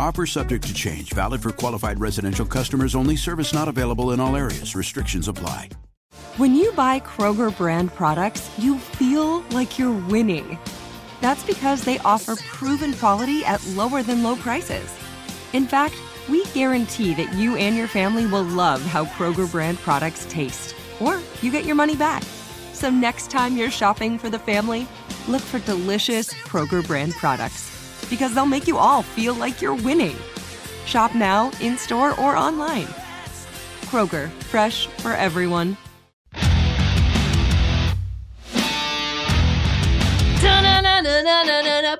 Offer subject to change, valid for qualified residential customers only, service not available in all areas. Restrictions apply. When you buy Kroger brand products, you feel like you're winning. That's because they offer proven quality at lower than low prices. In fact, we guarantee that you and your family will love how Kroger brand products taste, or you get your money back. So next time you're shopping for the family, look for delicious Kroger brand products because they'll make you all feel like you're winning. Shop now, in store, or online. Kroger, fresh for everyone.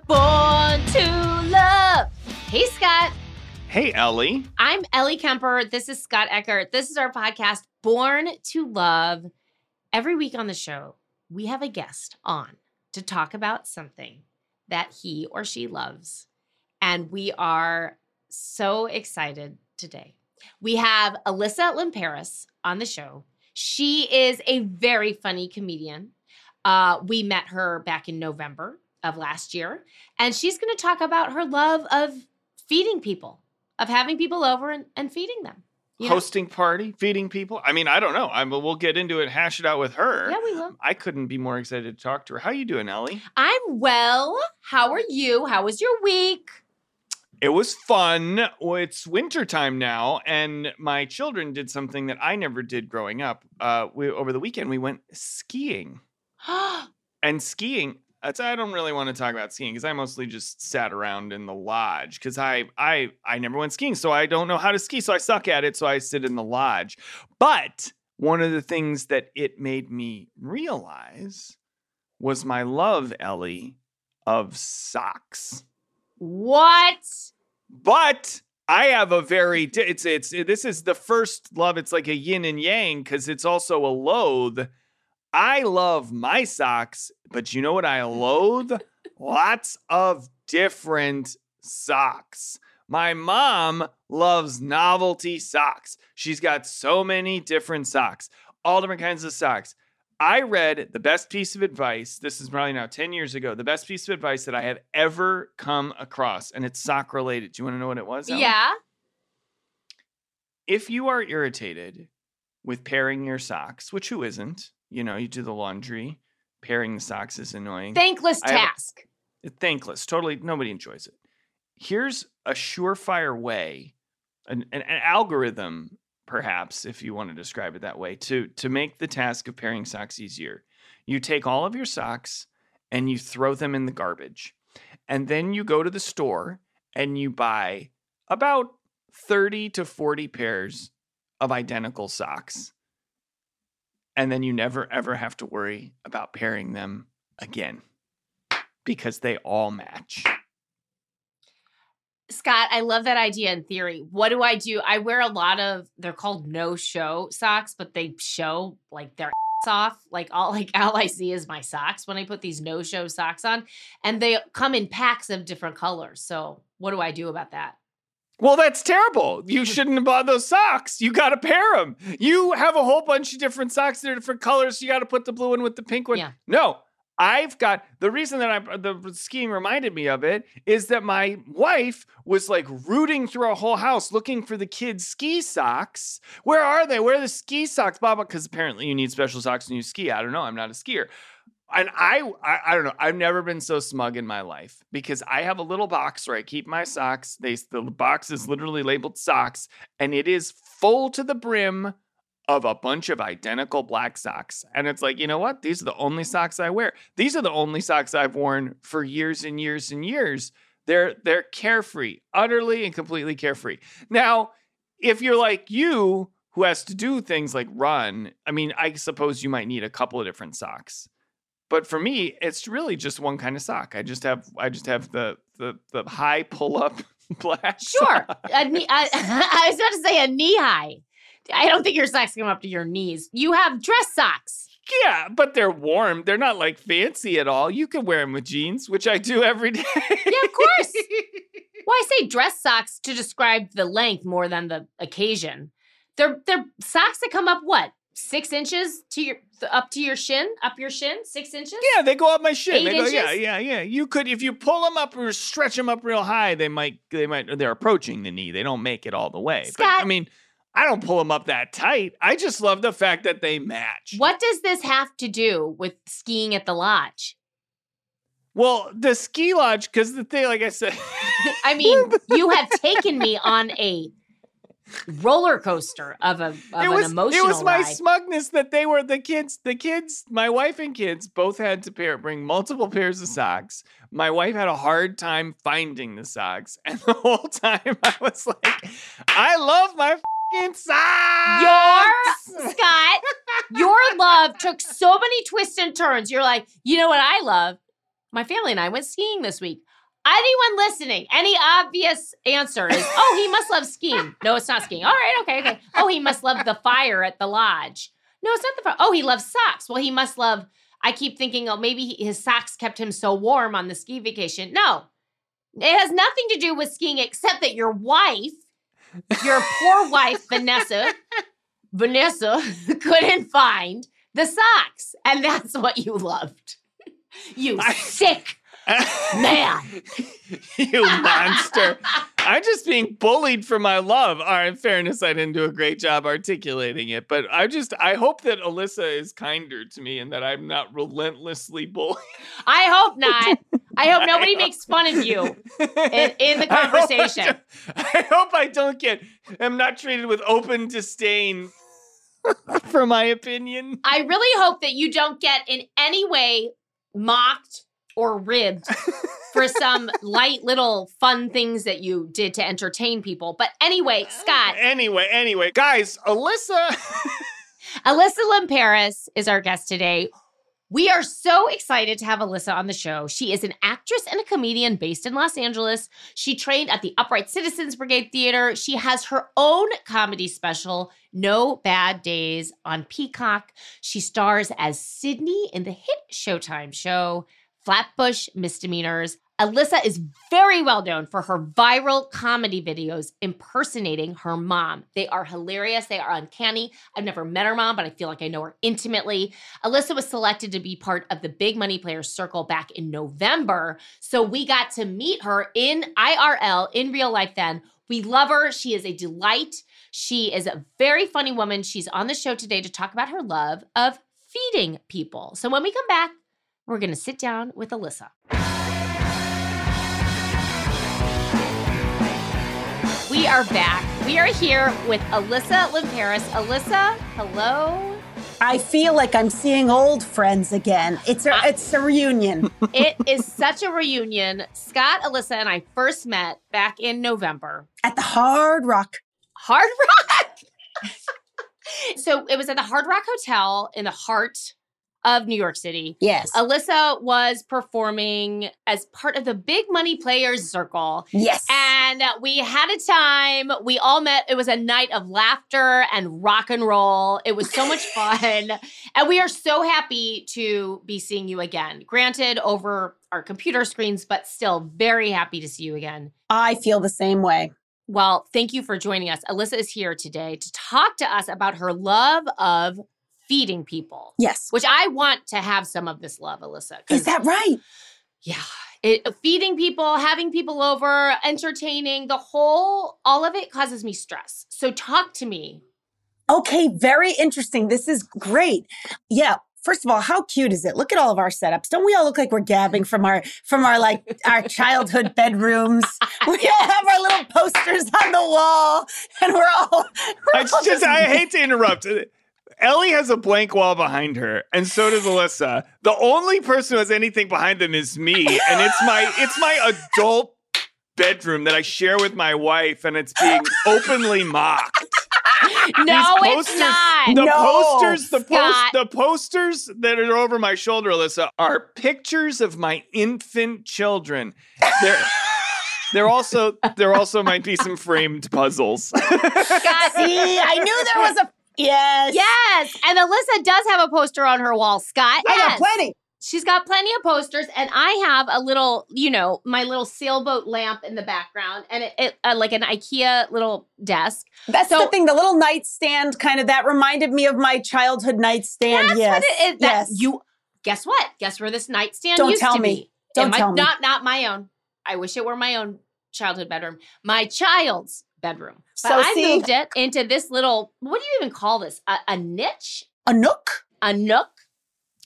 Born to love. Hey, Scott. Hey, Ellie. I'm Ellie Kemper. This is Scott Eckert. This is our podcast, Born to Love. Every week on the show, we have a guest on to talk about something that he or she loves. And we are so excited today. We have Alyssa Limperis on the show. She is a very funny comedian. Uh, we met her back in November of last year, and she's going to talk about her love of feeding people, of having people over and, and feeding them. You know? Hosting party, feeding people. I mean, I don't know. I mean, we'll get into it, hash it out with her. Yeah, we will. I couldn't be more excited to talk to her. How you doing, Ellie? I'm well. How are you? How was your week? It was fun. It's wintertime now, and my children did something that I never did growing up. Uh, we over the weekend we went skiing, and skiing. I don't really want to talk about skiing because I mostly just sat around in the lodge because I I I never went skiing, so I don't know how to ski, so I suck at it, so I sit in the lodge. But one of the things that it made me realize was my love, Ellie, of socks. what? But I have a very it's it's this is the first love. It's like a yin and yang because it's also a loathe. I love my socks, but you know what I mm. loathe? Lots of different socks. My mom loves novelty socks. She's got so many different socks, all different kinds of socks. I read the best piece of advice. This is probably now 10 years ago. The best piece of advice that I have ever come across, and it's sock related. Do you want to know what it was? Ellen? Yeah. If you are irritated with pairing your socks, which who isn't? You know, you do the laundry, pairing the socks is annoying. Thankless I have a- task. Thankless. Totally, nobody enjoys it. Here's a surefire way, an, an, an algorithm, perhaps, if you want to describe it that way, to to make the task of pairing socks easier. You take all of your socks and you throw them in the garbage, and then you go to the store and you buy about thirty to forty pairs of identical socks, and then you never ever have to worry about pairing them again because they all match. Scott, I love that idea in theory. What do I do? I wear a lot of they're called no show socks, but they show like their ass off. Like all like all I see is my socks when I put these no show socks on. And they come in packs of different colors. So what do I do about that? Well, that's terrible. You shouldn't have bought those socks. You got to pair them. You have a whole bunch of different socks that are different colors. You got to put the blue one with the pink one. Yeah. No, I've got the reason that I the skiing reminded me of it is that my wife was like rooting through a whole house looking for the kids' ski socks. Where are they? Where are the ski socks, Baba? Because apparently you need special socks when you ski. I don't know. I'm not a skier. And I, I, I don't know. I've never been so smug in my life because I have a little box where I keep my socks. They, the box is literally labeled socks, and it is full to the brim of a bunch of identical black socks. And it's like, you know what? These are the only socks I wear. These are the only socks I've worn for years and years and years. They're they're carefree, utterly and completely carefree. Now, if you're like you who has to do things like run, I mean, I suppose you might need a couple of different socks. But for me, it's really just one kind of sock. I just have I just have the the the high pull up black. Sure. A knee, I, I was about to say a knee high. I don't think your socks come up to your knees. You have dress socks. Yeah, but they're warm. They're not like fancy at all. You can wear them with jeans, which I do every day. Yeah, of course. well, I say dress socks to describe the length more than the occasion. They're they're socks that come up what six inches to your up to your shin, up your shin, six inches. Yeah, they go up my shin. Eight they go, yeah, inches? yeah, yeah. You could if you pull them up or stretch them up real high, they might they might they're approaching the knee. They don't make it all the way. But Scott- I mean, I don't pull them up that tight. I just love the fact that they match. What does this have to do with skiing at the lodge? Well, the ski lodge, because the thing, like I said, I mean, you have taken me on a roller coaster of a of it an was emotional it was my ride. smugness that they were the kids. The kids, my wife and kids, both had to pair bring multiple pairs of socks. My wife had a hard time finding the socks, and the whole time I was like, "I love my socks." Your Scott, your love took so many twists and turns. You're like, you know what I love? My family and I went skiing this week. Anyone listening, any obvious answer is, oh, he must love skiing. No, it's not skiing. All right, okay, okay. Oh, he must love the fire at the lodge. No, it's not the fire. Oh, he loves socks. Well, he must love. I keep thinking, oh, maybe he- his socks kept him so warm on the ski vacation. No, it has nothing to do with skiing except that your wife, your poor wife, Vanessa, Vanessa couldn't find the socks. And that's what you loved. You sick man. you monster. I'm just being bullied for my love. All right, in fairness, I didn't do a great job articulating it, but I just I hope that Alyssa is kinder to me and that I'm not relentlessly bullied. I hope not. I hope nobody makes fun of you in, in the I hope I conversation. I hope I don't get am not treated with open disdain for my opinion. I really hope that you don't get in any way mocked or ribbed for some light little fun things that you did to entertain people. But anyway, oh, Scott, Anyway, anyway, guys, Alyssa Alyssa Limperis is our guest today. We are so excited to have Alyssa on the show. She is an actress and a comedian based in Los Angeles. She trained at the Upright Citizens Brigade Theater. She has her own comedy special, No Bad Days, on Peacock. She stars as Sydney in the hit Showtime show, Flatbush Misdemeanors. Alyssa is very well known for her viral comedy videos impersonating her mom. They are hilarious, they are uncanny. I've never met her mom, but I feel like I know her intimately. Alyssa was selected to be part of the Big Money Players Circle back in November. So we got to meet her in IRL, in real life then. We love her. She is a delight. She is a very funny woman. She's on the show today to talk about her love of feeding people. So when we come back, we're going to sit down with Alyssa. We are back. We are here with Alyssa Limperis. Alyssa, hello. I feel like I'm seeing old friends again. It's a ah. it's a reunion. It is such a reunion. Scott, Alyssa, and I first met back in November. At the Hard Rock. Hard Rock. so it was at the Hard Rock Hotel in the heart of New York City. Yes. Alyssa was performing as part of the Big Money Players Circle. yes. And we had a time. We all met. It was a night of laughter and rock and roll. It was so much fun. and we are so happy to be seeing you again. Granted, over our computer screens, but still very happy to see you again. I feel the same way. Well, thank you for joining us. Alyssa is here today to talk to us about her love of feeding people, Yes. which I want to have some of this love, Alyssa. Is that right? yeah. It, uh, feeding people, having people over, entertaining, the whole, all of it causes me stress. So talk to me. Okay, very interesting. This is great. Yeah, First of all, how cute is it? Look at all of our setups. Don't we all look like we're gabbing from our from our like our childhood bedrooms? We all have our little posters on the wall, and we're all. We're I all just, I hate to interrupt. Ellie has a blank wall behind her, and so does Alyssa. The only person who has anything behind them is me, and it's my it's my adult bedroom that I share with my wife, and it's being openly mocked. no, These it's not. The No, posters, the post, the posters that are over my shoulder, Alyssa, are pictures of my infant children. They're they're also there also might be some framed puzzles. Scott, See, I knew there was a yes. yes, and Alyssa does have a poster on her wall. Scott, I yes. got plenty. She's got plenty of posters, and I have a little, you know, my little sailboat lamp in the background, and it, it uh, like an IKEA little desk. That's So- the thing. The little nightstand kind of that reminded me of my childhood nightstand. Yes. it is. That yes. you guess what? Guess where this nightstand Don't used tell to me. be? Don't my- tell me. Not not my own. I wish it were my own childhood bedroom. My child's bedroom. But So I see- moved it into this little. What do you even call this? A, a niche? a nook. A nook?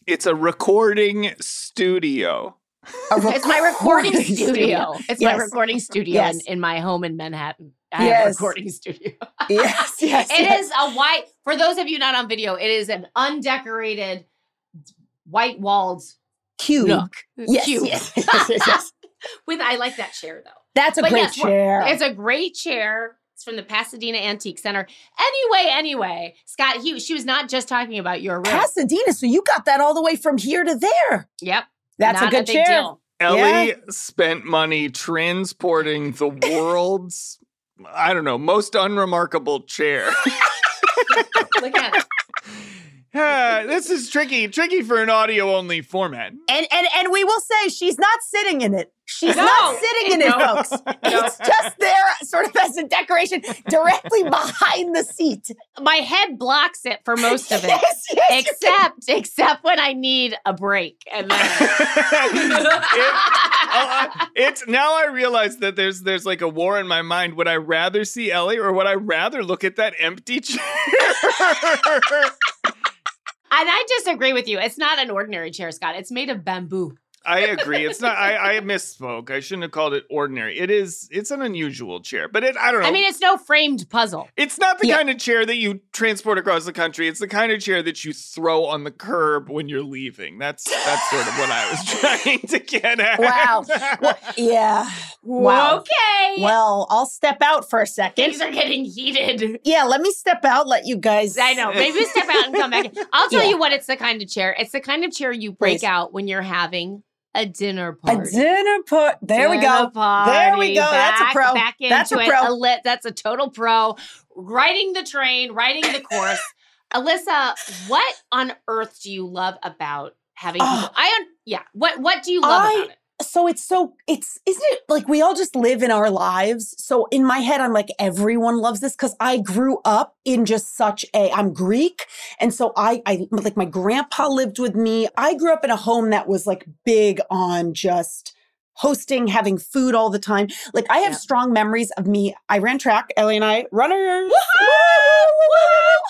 it's a recording studio. A It's my recording recording studio. It's my recording studio Yes. in, in my home in Manhattan. I have a recording studio. Yes, yes. It yes. is a white. For those of you not on video, it is an undecorated, white walled cube. nook. Yes, Cube. yes, yes, yes, yes. With I like that chair though. That's a But great yes, we're- chair. It's a great chair. It's from the Pasadena Antique Center. Anyway, anyway, Scott, he she was not just talking about your room. Pasadena. So you got that all the way from here to there. yep. That's not a good big chair. deal. Ellie Yeah. spent money transporting the world's, I don't know, most unremarkable chair. Look at it. Ah, this is tricky, tricky for an audio only format. And and and we will say she's not sitting in it. She's No. not sitting in it, No. folks. It's just there, sort of as a decoration, directly behind the seat. My head blocks it for most of it. Yes, yes, Except, except when I need a break, and then It- uh, it's now I realize that there's there's like a war in my mind. Would I rather see Ellie or would I rather look at that empty chair? And I disagree with you. It's not an ordinary chair, Scott. It's made of bamboo. I agree. It's not. I, I misspoke. I shouldn't have called it ordinary. It is. It's an unusual chair, but it. I don't know. I mean, it's no framed puzzle. it's not the Yeah. kind of chair that you transport across the country. It's the kind of chair that you throw on the curb when you're leaving. That's that's sort of what I was trying to get at. Wow. Well, yeah. Wow. Okay. Well, I'll step out for a second. Things are getting heated. Yeah, let me step out, let you guys. I know. Maybe step out and come back. in. I'll tell Yeah. you what. It's the kind of chair. It's the kind of chair you break Please. out when you're having a dinner party. A dinner party. There we Dinner go. There we party. go. That's a pro. Back into That's a it. pro. lit. That's a total pro. Riding the train, writing the course. Alyssa, what on earth do you love about having people? Ah. I yeah. What what do you love I- about it? So it's so it's isn't it like we all just live in our lives. So in my head i'm like everyone loves this because i grew up in just such a i'm greek. And so i i like my grandpa lived with me. I grew up in a home that was like big on just hosting having food all the time. Like i have Yeah. strong memories of me i ran track ellie and i runners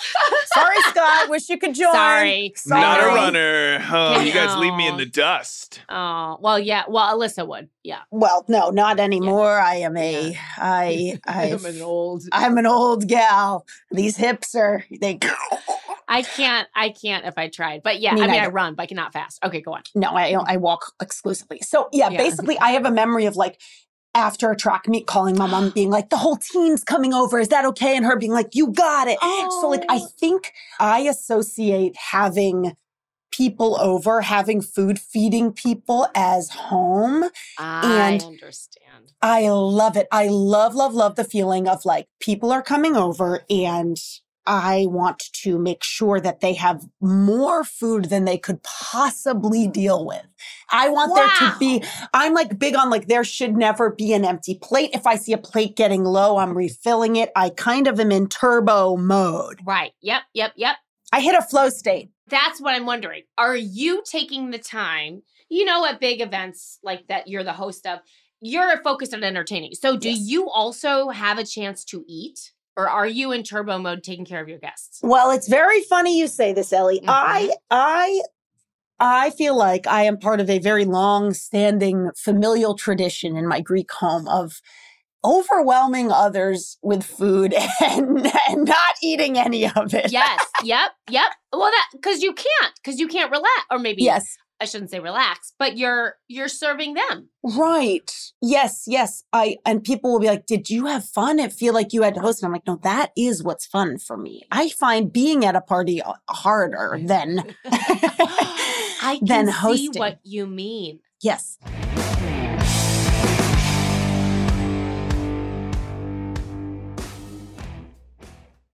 sorry scott wish you could join Sorry. Not a runner. Oh, you guys leave me in the dust. Oh well, yeah. Well, Alyssa would. Yeah. well no not anymore i am a i I'm i an old. I'm an old gal. These hips are they I can't. I can't if I tried. But yeah, Me I mean, I neither. run, but I cannot fast. Okay, go on. no, I I walk exclusively. So yeah, Yeah. basically I have a memory of like after a track meet calling my mom being like, the whole team's coming over. Is that okay? And her being like, you got it. So like I Oh. think I associate having people over, having food, feeding people as home. I and- understand. I love it. I love, love, love the feeling of like people are coming over and I want to make sure that they have more food than they could possibly deal with. I want there to be, I'm like big on like there should never be an empty plate. If I see a plate getting low, I'm refilling it. I kind of am in turbo mode. Right. Yep. Yep. Yep. I hit a flow state. That's what I'm wondering. Are you taking the time? You know, at big events like that, you're the host of. You're focused on entertaining. So, do Yes. you also have a chance to eat, or are you in turbo mode taking care of your guests? Well, it's very funny you say this, Ellie. Mhm. I I I feel like I am part of a very long standing familial tradition in my Greek home of overwhelming others with food and, and not eating any of it. Yes. Yep. Yep. Well, that because you can't because you can't relax, or maybe yes. I shouldn't say relax, but you're you're serving them. Right. Yes, yes. I and people will be like, "Did you have fun?" It feel like you had to host. And I'm like, "No, that is what's fun for me. I find being at a party uh, harder than I can than see hosting." what you mean. yes.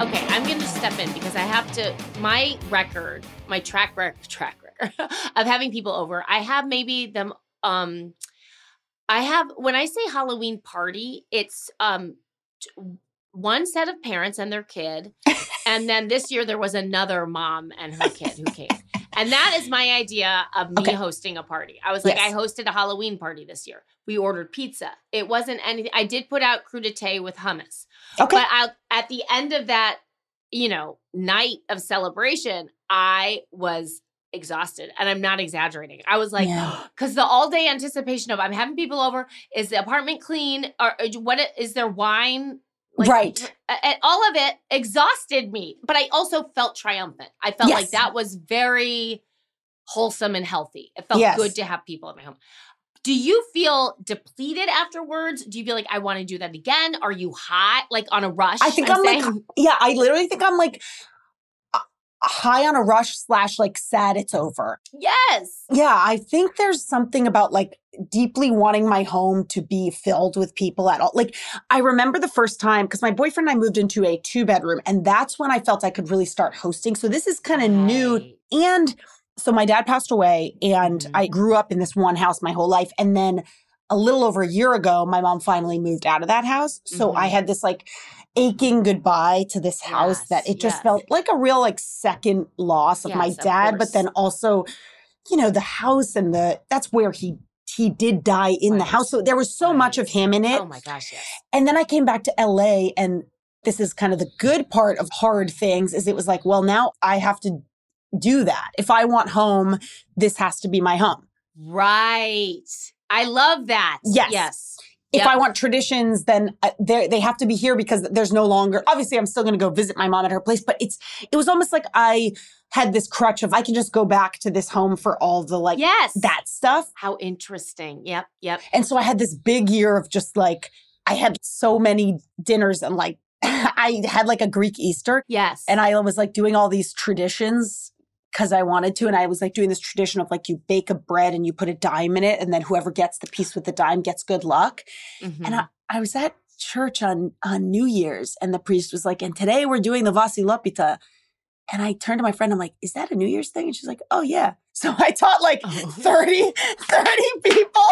Okay, I'm going to step in because I have to. My record, my track record, track record of having people over. I have maybe them. Um, I have when I say Halloween party, it's um one set of parents and their kid, and then this year there was another mom and her kid who came. And that is my idea of me Okay. hosting a party. I was like, Yes. I hosted a Halloween party this year. We ordered pizza. It wasn't anything. I did put out crudité with hummus. Okay. But I, at the end of that, you know, night of celebration, I was exhausted, and I'm not exaggerating. I was like, Yeah. because the all day anticipation of I'm having people over. Is the apartment clean? Or, or uh, what is there wine? Right. a- And all of it exhausted me, but I also felt triumphant. I felt like that was very wholesome and healthy. It felt Yes. good to have people in my home. Do you feel depleted afterwards? Do you feel like I want to do that again? Are you hot, like on a rush? I think I'm like, saying? yeah, I literally think I'm like high on a rush slash like sad it's over. yes. Yeah, I think there's something about like deeply wanting my home to be filled with people at all. Like I remember the first time because my boyfriend and I moved into a two bedroom and that's when I felt I could really start hosting. So this is kind of new and so my dad passed away and Mhm. I grew up in this one house my whole life and then a little over a year ago my mom finally moved out of that house. So Mhm. I had this like aching goodbye to this house that it just yes. felt like a real like second loss of my Yes, of dad but then also you know the house and the that's where he he did die in the house so there was so much of him in it Oh my gosh, yes. and then i came back to la and this is kind of the good part of hard things is it was like well now i have to do that if i want home this has to be my home Right. I love that. Yes. Yes. if Yep. I want traditions, then uh, they they have to be here because there's no longer. Obviously, I'm still going to go visit my mom at her place, but it's it was almost like I had this crutch of I can just go back to this home for all the like yes. that stuff. How interesting. Yep. Yep. And so I had this big year of just like I had so many dinners and like I had like a Greek Easter, Yes. and I was like doing all these traditions because I wanted to. And I was like doing this tradition of like you bake a bread and you put a dime in it, and then whoever gets the piece with the dime gets good luck. Mhm. And I, I was at church on on New Year's, and the priest was like, "And today we're doing the Vasilopita." And I turned to my friend, I'm like, is that a New Year's thing? And she's like, oh, yeah. So I taught like Oh. 30, 30 people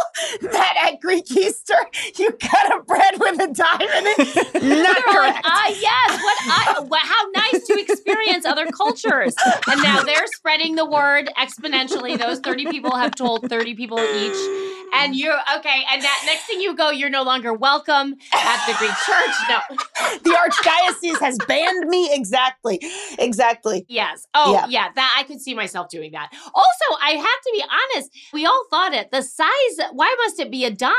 that at Greek Easter, you cut a bread with a dime in it. Not like, correct. ah, yes. What? I, how nice to experience other cultures. And now they're spreading the word exponentially. Those 30 people have told 30 people each. And you're okay. And that next thing you go, you're no longer welcome at the Greek church. No. the archdiocese has banned me. Exactly. Exactly. Yes. Oh, Yeah. yeah. That I could see myself doing that. Also, I have to be honest. We all thought it. The size. Why must it be a dime?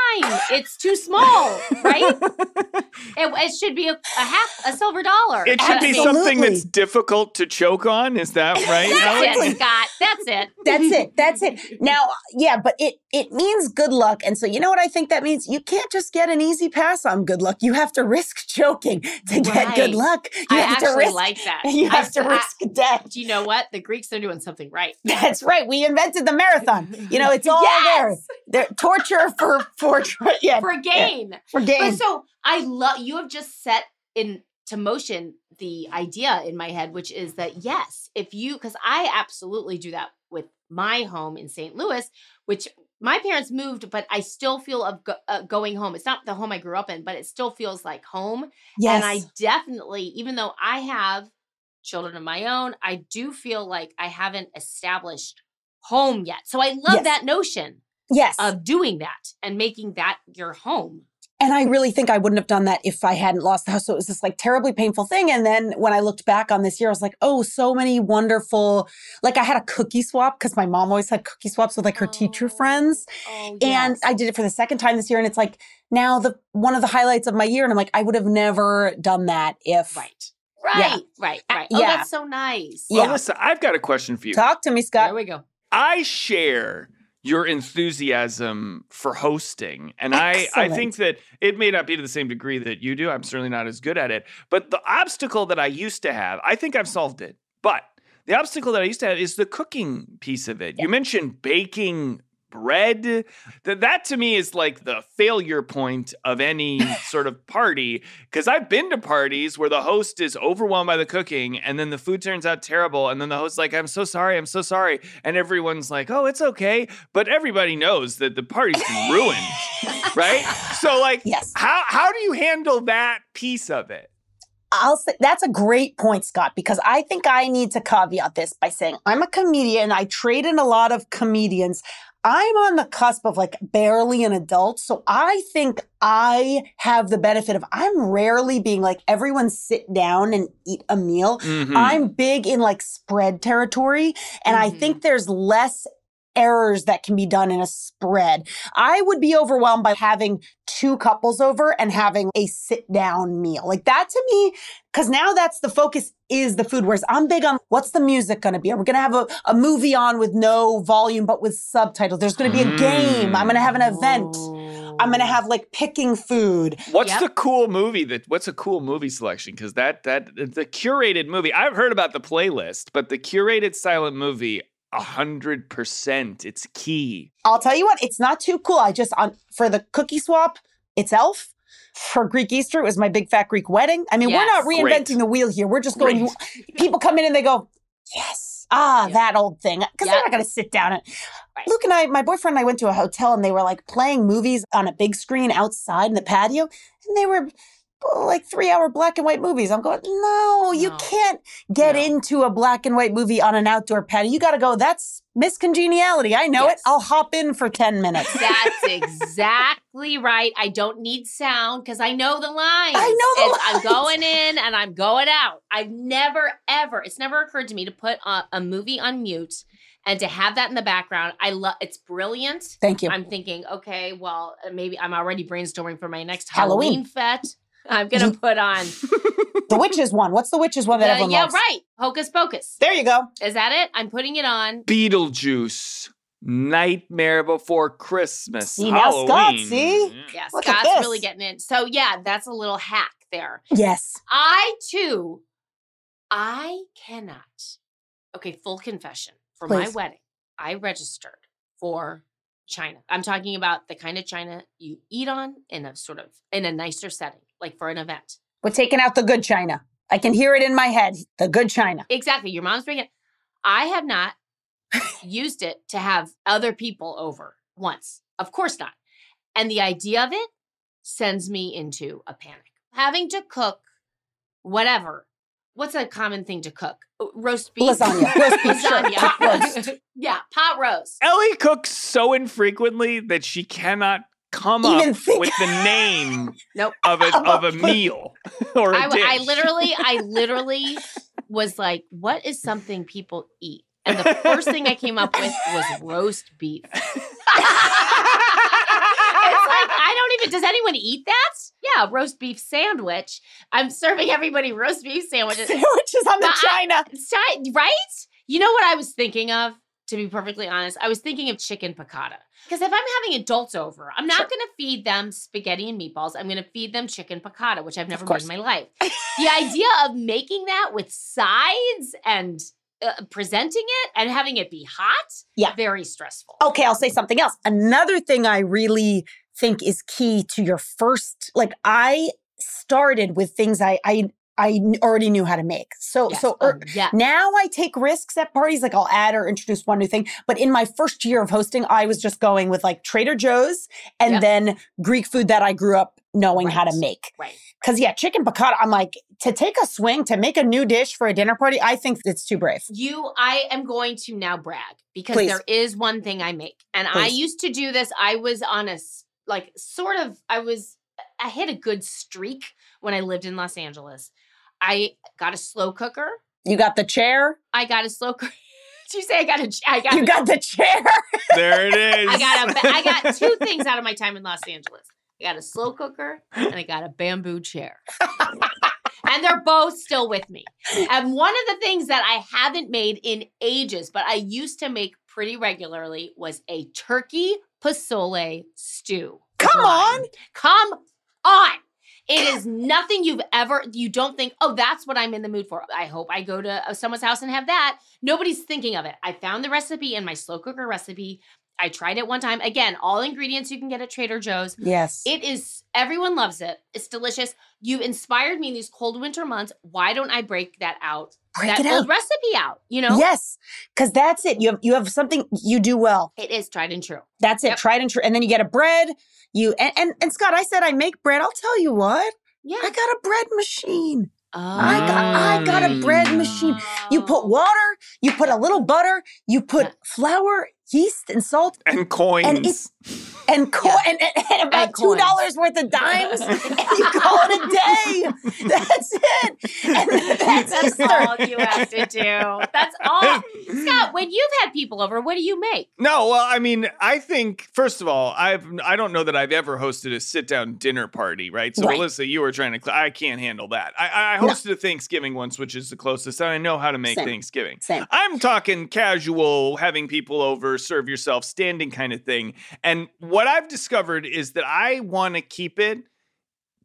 It's too small, right? it, it should be a, a half a silver dollar. It should be Absolutely. something that's difficult to choke on. Is that right? That's Alex? it, Scott. That's it. That's it. That's it. Now, yeah, but it it means good luck. And so you know what I think that means? You can't just get an easy pass on good luck. You have to risk choking to get Right. good luck. You I have to actually risk like that. you I- have to I- risk death. do you know what? The Greeks they're doing something right. That's right. We invented the marathon. You know, it's all there. Yes! there. Torture for for yeah, For gain. for gain. But so I love you have just set into motion the idea in my head, which is that yes, if you because I absolutely do that with my home in St. Louis, which my parents moved, but I still feel of go, uh, going home. It's not the home I grew up in, but it still feels like home. yes. And I definitely, even though I have children of my own, I do feel like I haven't established home yet. So I love Yes. that notion yes. of doing that and making that your home. And I really think I wouldn't have done that if I hadn't lost the house. So it was this like terribly painful thing. And then when I looked back on this year, I was like, oh, so many wonderful, like I had a cookie swap because my mom always had cookie swaps with like her teacher Oh, friends. Oh, And I did it for the second time this year. And it's like now the one of the highlights of my year. And I'm like, I would have never done that if right, right, Yeah. right, right. Oh, yeah. that's so nice. Well, Yeah. listen, I've got a question for you. talk to me, Scott. There we go. I share your enthusiasm for hosting. And I, I think that it may not be to the same degree that you do. I'm certainly not as good at it. But the obstacle that I used to have, I think I've solved it. But the obstacle that I used to have is the cooking piece of it. You mentioned baking bread. That that to me is like the failure point of any sort of party. Because I've been to parties where the host is overwhelmed by the cooking and then the food turns out terrible. And then the host's like, I'm so sorry, I'm so sorry. And everyone's like, oh, it's okay. But everybody knows that the party's been ruined. right? So like Yes. how how do you handle that piece of it? I'll say that's a great point, Scott, because I think I need to caveat this by saying I'm a comedian. I trade in a lot of comedians. I'm on the cusp of like barely an adult. So I think I have the benefit of I'm rarely being like, everyone sit down and eat a meal. Mhm. I'm big in like spread territory. And I Mhm. think there's less errors that can be done in a spread. I would be overwhelmed by having two couples over and having a sit down meal. Like that to me, because now that's the focus is the food. Whereas I'm big on what's the music going to be? Are we going to have a, a movie on with no volume but with subtitles? There's going to be a game. I'm going to have an event. I'm going to mm. have like picking food. What's Yep. the cool movie that what's a cool movie selection? Because that that the curated movie, I've heard about the playlist, but the curated silent movie, a hundred percent. It's key. I'll tell you what, it's not too cool. I just on for the cookie swap itself. For Greek Easter, it was my big fat Greek wedding. I mean, we're not reinventing Great. the wheel here. We're just going. Great. People come in and they go, "Yes, ah, Yeah. that old thing," because Yeah. they're not going to sit down and. Right. Luke and I, my boyfriend and I went to a hotel and they were like playing movies on a big screen outside in the patio, and they were like three hour black and white movies. I'm going, no, you No. can't get No. into a black and white movie on an outdoor patio. You got to go. That's Miss Congeniality. I know Yes. it. I'll hop in for 10 minutes. That's exactly right. I don't need sound because I know the lines. I know the It's- I'm going in and I'm going out. I've never, ever, it's never occurred to me to put a, a movie on mute and to have that in the background. I love it's brilliant. Thank you. I'm thinking, okay, well, maybe I'm already brainstorming for my next Halloween. Halloween, fete. I'm gonna put on the witches one. What's the witches one that the- everyone yeah, loves? right. Hocus Pocus. There you go. Is that it? I'm putting it on. Beetlejuice, Nightmare Before Christmas, See, now Scott, Halloween. see? Yeah, Look at Scott's really getting in. So yeah, that's a little hack there. Yes. I too, I cannot. Okay, full confession. For my wedding, I registered for China. I'm talking about the kind of China you eat on in a sort of in a nicer setting, like for an event. We're taking out the good china. I can hear it in my head. The good china. Exactly. Your mom's bringing it. I have not used it to have other people over once. Of course not. And the idea of it sends me into a panic. Having to cook whatever. What's a common thing to cook? Uh, Roast beef. Lasagna. Roast beef. Lasagna. Pot roast. yeah, pot roast. Ellie cooks so infrequently that she cannot come Even up think- with the name Nope. of a of a meal or a I, w- I dish. literally, I literally was like, what is something people eat? And the first thing I came up with was roast beef. It's like, I don't even, does anyone eat that? Yeah, roast beef sandwich. I'm serving everybody roast beef sandwiches. Sandwiches on the But china. Si- right? You know what I was thinking of? To be perfectly honest, I was thinking of chicken piccata. Because if I'm having adults over, I'm not Sure. going to feed them spaghetti and meatballs. I'm going to feed them chicken piccata, which I've never made in my life. the idea of making that with sides and uh, presenting it and having it be hot, Yeah. very stressful. Okay, I'll say something else. Another thing I really think is key to your first, like I started with things I I I already knew how to make. So Yes. so Oh, er, yeah. now I take risks at parties, like I'll add or introduce one new thing. But in my first year of hosting, I was just going with like Trader Joe's and Yep. then Greek food that I grew up knowing how to make. Right. Cause yeah, chicken piccata, I'm like, to take a swing, to make a new dish for a dinner party, I think it's too brave. You, I am going to now brag because Please. there is one thing I make. And I used to do this. I was on a like, sort of, I was, I hit a good streak when I lived in Los Angeles. I got a slow cooker. You got the chair, I got a slow cooker. Did you say I got a, ch- I got, you got the chair. there it is. I got a, ba- I got two things out of my time in Los Angeles. I got a slow cooker and I got a bamboo chair. and they're both still with me. And one of the things that I haven't made in ages, but I used to make pretty regularly was a turkey pozole stew. Come on. Come on. It is nothing you've ever, you don't think, oh, that's what I'm in the mood for. I hope I go to uh, someone's house and have that. Nobody's thinking of it. I found the recipe in my slow cooker recipe. I tried it one time. Again, all ingredients you can get at Trader Joe's. Yes. It is, everyone loves it. It's delicious. You've inspired me in these cold winter months. Why don't I break that out? Break that old recipe out, you know? Yes, because that's it. You have you have something you do well. It is tried and true. That's it. Yep. Tried and true. And then you get a bread. You and, and and Scott, I said I make bread. I'll tell you what. Yeah. I got a bread machine. Oh. I got I got a bread machine. You put oh. water. You put a little butter. You put Yeah. flour, yeast, and salt, and coins. And it's- and co- Yeah. and, and, and about And two dollars worth of dimes, and you call it a day. That's it. And that's That's Easter. all you have to do. That's all. Scott, when you've had people over, what do you make? No, well, I mean, I think first of all, I've I don't know that I've ever hosted a sit down dinner party, right? So, Right. Melissa, you were trying to, cl- I can't handle that. I, I No. hosted a Thanksgiving once, which is the closest, and I know how to make Same. Thanksgiving. Same. I'm talking casual, having people over, serve yourself, standing kind of thing. And what I've discovered is that I want to keep it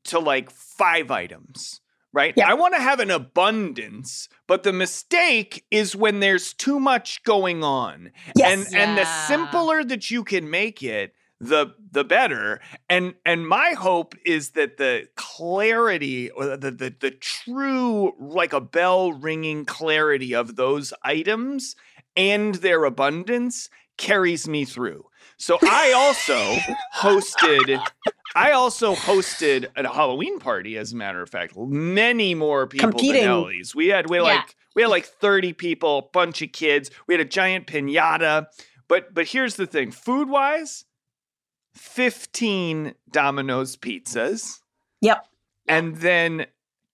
to like five items. Right? Yeah. I want to have an abundance, but the mistake is when there's too much going on. Yes. And and the simpler that you can make it, the the better. And and my hope is that the clarity or the the, the true like a bell ringing clarity of those items and their abundance carries me through. So I also hosted I also hosted a Halloween party, as a matter of fact. Many more people Competing. than Ellie's. We had we had Yeah. like we had like 30 people, bunch of kids. We had a giant pinata. But but here's the thing: food wise, 15 Domino's pizzas, Yep. and then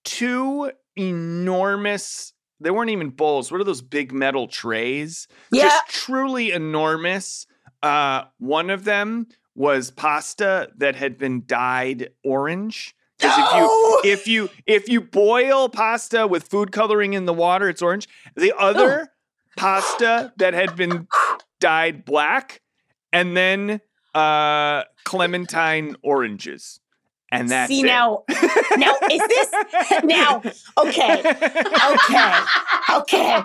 two enormous. They weren't even bowls. What are those big metal trays? Yeah. Just truly enormous. Uh, one of them was pasta that had been dyed orange. Because No! if you if you if you boil pasta with food coloring in the water, it's orange. The other pasta that had been dyed black, and then uh clementine oranges. And that's See it. now, now is this now? Okay, okay, okay.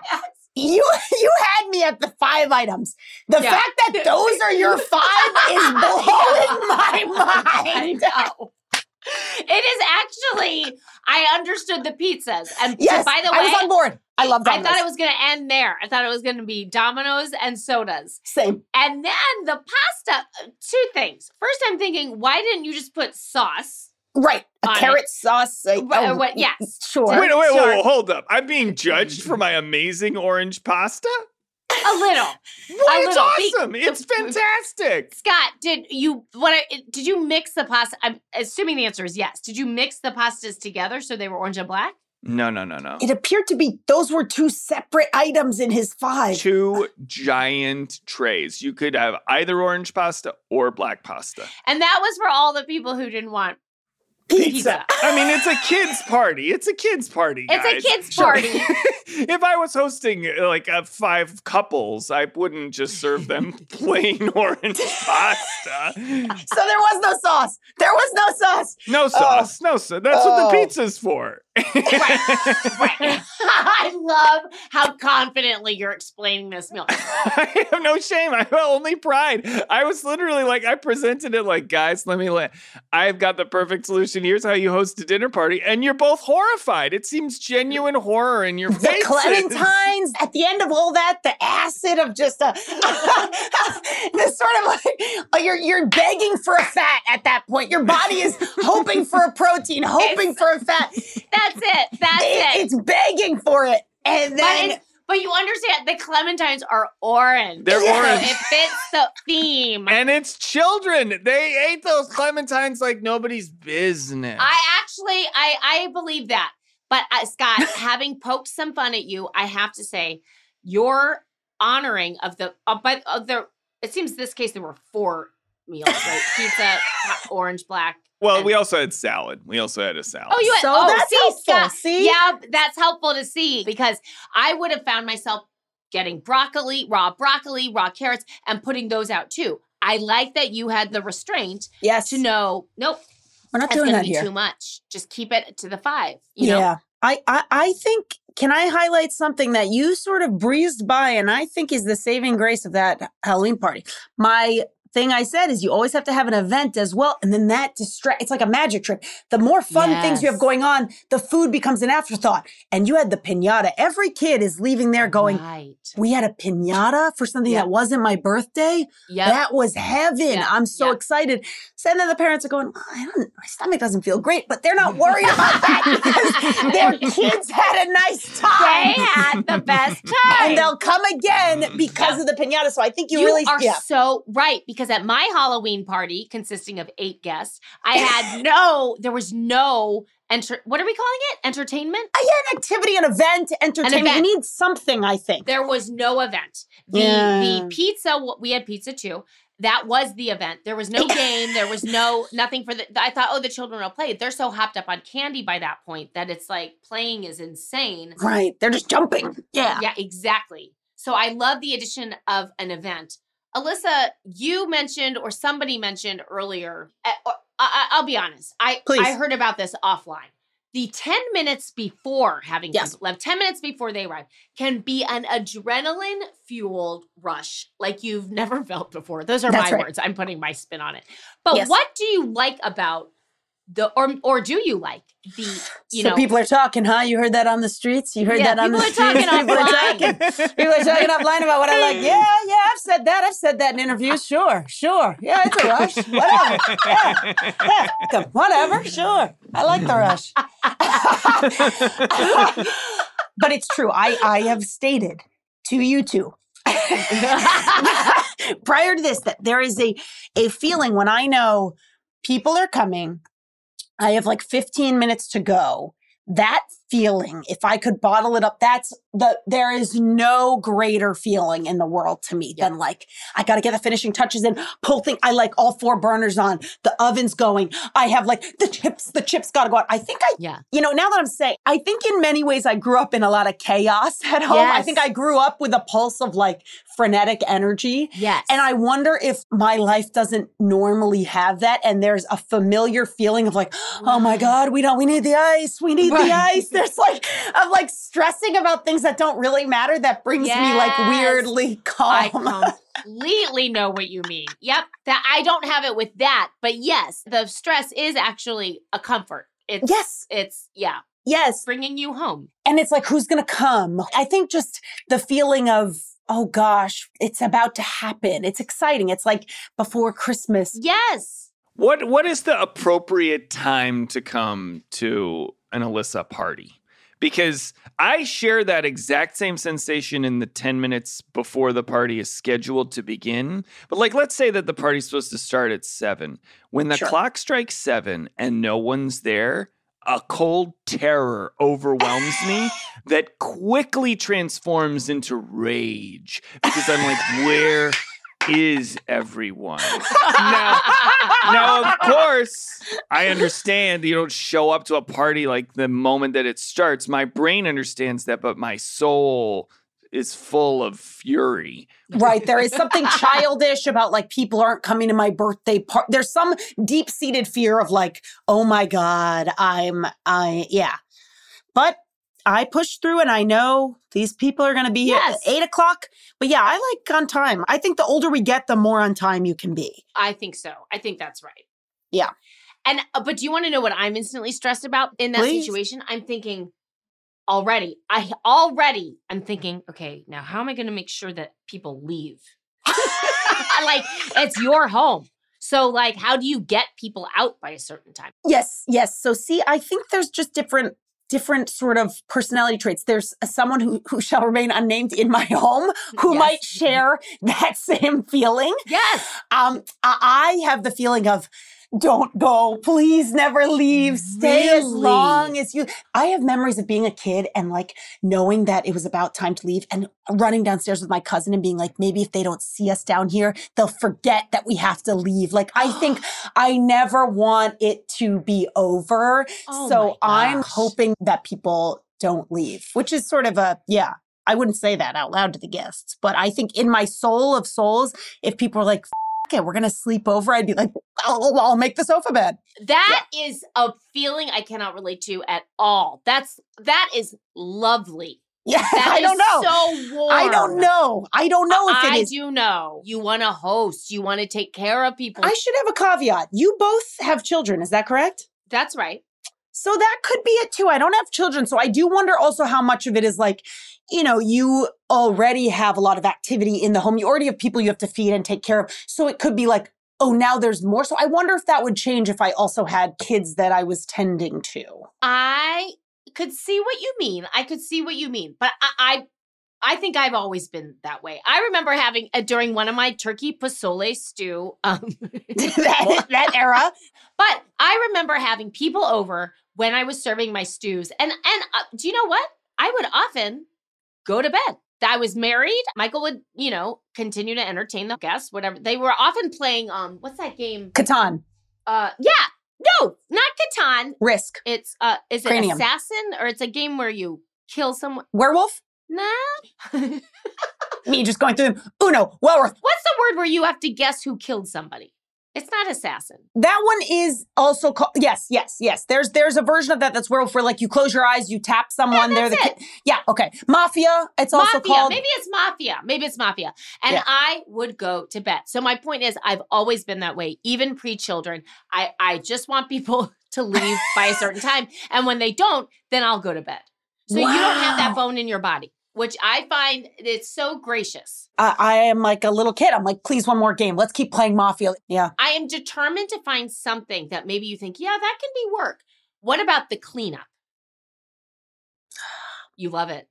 You you had me at the five items. The Yeah. fact that those are your five is blowing my mind. I know. It is actually. I understood the pizzas, and Yes, by the way, I was on board. I love I thought it was going to end there. I thought it was going to be Domino's and sodas. Same. And then the pasta, uh, two things. First, I'm thinking, why didn't you just put sauce? Right. A On it. carrot sauce. a- What- oh, what- yes. Sure. Wait, wait, wait, Sure. wait, hold up. I'm being judged for my amazing orange pasta? A little. What? A It's little. Be- awesome. It's fantastic. Scott, did you what? I, did you mix the pasta? I'm assuming the answer is yes. Did you mix the pastas together so they were orange and black? No, no, no, no. It appeared to be those were two separate items in his five. Two giant trays. You could have either orange pasta or black pasta. And that was for all the people who didn't want Pizza. pizza. I mean, it's a kids' party. It's a kids' party. It's a kids' party. if I was hosting uh, like uh, five couples, I wouldn't just serve them plain orange pasta. So there was no sauce. There was no sauce. No sauce. no sauce. That's Oh. what the pizza's for. Right. I love how confidently you're explaining this meal. I have no shame. I have only pride. I was literally like, I presented it like, guys, let me let. I've got the perfect solution. Here's how you host a dinner party, and you're both horrified. It seems genuine horror in your face. The clementines at the end of all that, the acid of just a this sort of like oh, you're you're begging for a fat at that point. Your body is hoping for a protein, hoping for a fat. That's it. That's It- it. it's begging for it. And But, then it's, but you understand the clementines are orange. They're So orange. It fits the theme. And it's children. They ate those clementines like nobody's business. I actually, I, I believe that. But uh, Scott, having poked some fun at you, I have to say, your honoring of the, uh, but of the, it seems this case there were four meals, right? Pizza, orange, black. Well, and- we also had salad. We also had a salad. Oh, you had, So oh, that's see, helpful, Scott. see? Yeah, that's helpful to see because I would have found myself getting broccoli, raw broccoli, raw carrots, and putting those out too. I like that you had the restraint yes, to know, nope, we're not that's doing that be here. too much. Just keep it to the five. You know? yeah. I, I I think can I highlight something that you sort of breezed by and I think is the saving grace of that Halloween party. My thing I said is you always have to have an event as well and then that distract it's like a magic trick. The more fun things you have going on, the food becomes an afterthought. And you had the piñata. Every kid is leaving there going, right. "We had a piñata for something Yep. that wasn't my birthday." Yep. That was heaven. Yeah, I'm so yeah. excited. So then the parents are going, "Oh, I don't, my stomach doesn't feel great, but they're not worried about that because their kids had a nice time. they had the best time. And they'll come again mm-hmm. because of the pinata. So I think you, You really, are yeah. so right because at my Halloween party, consisting of eight guests, I had no, there was no enter. What are we calling it? Entertainment. Uh, yeah, an activity, an event, entertainment. event. You need something, I think. There was no event. The Yeah. the pizza. We had pizza too. That was the event. There was no game. There was no nothing for the. I thought, oh, the children will play. They're so hopped up on candy by that point that it's like playing is insane. Right. They're just jumping. Yeah. Yeah, exactly. So I love the addition of an event. Alyssa, you mentioned or somebody mentioned earlier. uh, I, I- I'll be honest. I Please. I heard about this offline. The ten minutes before having Yes. people left, ten minutes before they arrive, can be an adrenaline fueled rush like you've never felt before. Those are That's my right. words. I'm putting my spin on it. But Yes. what do you like about the or or do you like the you so know people are talking, huh? You heard that on the streets? You heard Yeah, that on the people are streets? talking people are offline. talking. People are talking offline about what I like. Yeah, yeah, I've said that. I've said that in interviews. Sure, sure. Yeah, it's a rush. Whatever. Yeah, yeah. Come, Whatever. Sure. I like the rush. but it's true. I, I have stated to you two prior to this that there is a a feeling when I know people are coming, I have like 15 minutes to go. That feeling, if I could bottle it up, that's the there is no greater feeling in the world to me than like I gotta get the finishing touches in, pull thing. I like all four burners on, the oven's going. I have like the chips, the chips gotta go out. I think I yeah you know, now that I'm saying, I think in many ways I grew up in a lot of chaos at home. I think I grew up with a pulse of like frenetic energy. yes And I wonder if my life doesn't normally have that. And there's a familiar feeling of like, oh my God, we don't, we need the ice. We need Right. the ice. There's like of like stressing about things that don't really matter that brings me like Yes. weirdly I calm. completely know what you mean. Yep. That I don't have it with that, but yes, the stress is actually a comfort. It's yes, it's yeah, yes. bringing you home. And it's like, who's going to come? I think just the feeling of, oh gosh, it's about to happen. It's exciting. It's like before Christmas. Yes. What what is the appropriate time to come to an Alyssa party? Because I share that exact same sensation in the 10 minutes before the party is scheduled to begin. But like let's say that the party's supposed to start at 7. When the Sure. clock strikes 7 and no one's there, a cold terror overwhelms me that quickly transforms into rage because I'm like where is everyone? now, now, of course, I understand you don't show up to a party like the moment that it starts. My brain understands that, but my soul is full of fury. Right. There is something childish about like people aren't coming to my birthday party. There's some deep seated fear of like, oh my God, I'm, I, yeah. But I push through and I know these people are going to be here Yes. at eight o'clock. But yeah, I like on time. I think the older we get, the more on time you can be. I think so. I think that's right. Yeah. And uh, but do you want to know what I'm instantly stressed about in that Please. situation? I'm thinking already. I already I'm thinking, okay, now how am I going to make sure that people leave? like it's your home. So like how do you get people out by a certain time? Yes, yes. So see, I think there's just different different sort of personality traits. There's someone who who shall remain unnamed in my home who Yes. might share that same feeling. Yes. Um I I have the feeling of don't go, please never leave. Stay as long as you. I have memories of being a kid and like knowing that it was about time to leave and running downstairs with my cousin and being like, maybe if they don't see us down here, they'll forget that we have to leave. Like, I think I never want it to be over. Oh so I'm hoping that people don't leave, which is sort of a, yeah. I wouldn't say that out loud to the guests, but I think in my soul of souls, if people are like, "F- it, we're going to sleep over, I'd be like, I'll, I'll make the sofa bed. That is a feeling I cannot relate to at all. That's that is lovely. Yeah, That I is don't know. So warm. I don't know. I don't know if I it is. do know. You want to host. You want to take care of people. I should have a caveat. You both have children, is that correct? That's right. So that could be it too. I don't have children. So I do wonder also how much of it is like, you know, you already have a lot of activity in the home. You already have people you have to feed and take care of. So it could be like, oh, now there's more. So I wonder if that would change if I also had kids that I was tending to. I could see what you mean. I could see what you mean, but I, I, I think I've always been that way. I remember having uh, during one of my turkey pozole stew. Um, that, that era. but I remember having people over when I was serving my stews, and and uh, do you know what? I would often go to bed. I was married. Michael would, you know, continue to entertain the guests, whatever. They were often playing. Um, what's that game? Catan, Uh, yeah, no, not Catan. Risk, It's uh, is it Cranium. Assassin or it's a game where you kill someone? werewolf. Nah. Me just going through them. Uno, werewolf. What's the word where you have to guess who killed somebody? It's not assassin. That one is also called yes, yes, yes. There's there's a version of that that's werewolf where like you close your eyes, you tap someone. they're the that's ki- yeah, okay. Mafia. It's also called Maybe it's mafia. Maybe it's mafia. And Yeah. I would go to bed. So my point is, I've always been that way, even pre-children. I I just want people to leave by a certain time, and when they don't, then I'll go to bed. So you don't have that Wow. bone in your body, which I find it's so gracious. I, I am like a little kid. I'm like, please, one more game. Let's keep playing Mafia. Yeah. I am determined to find something that maybe you think, yeah, that can be work. What about the cleanup? You love it.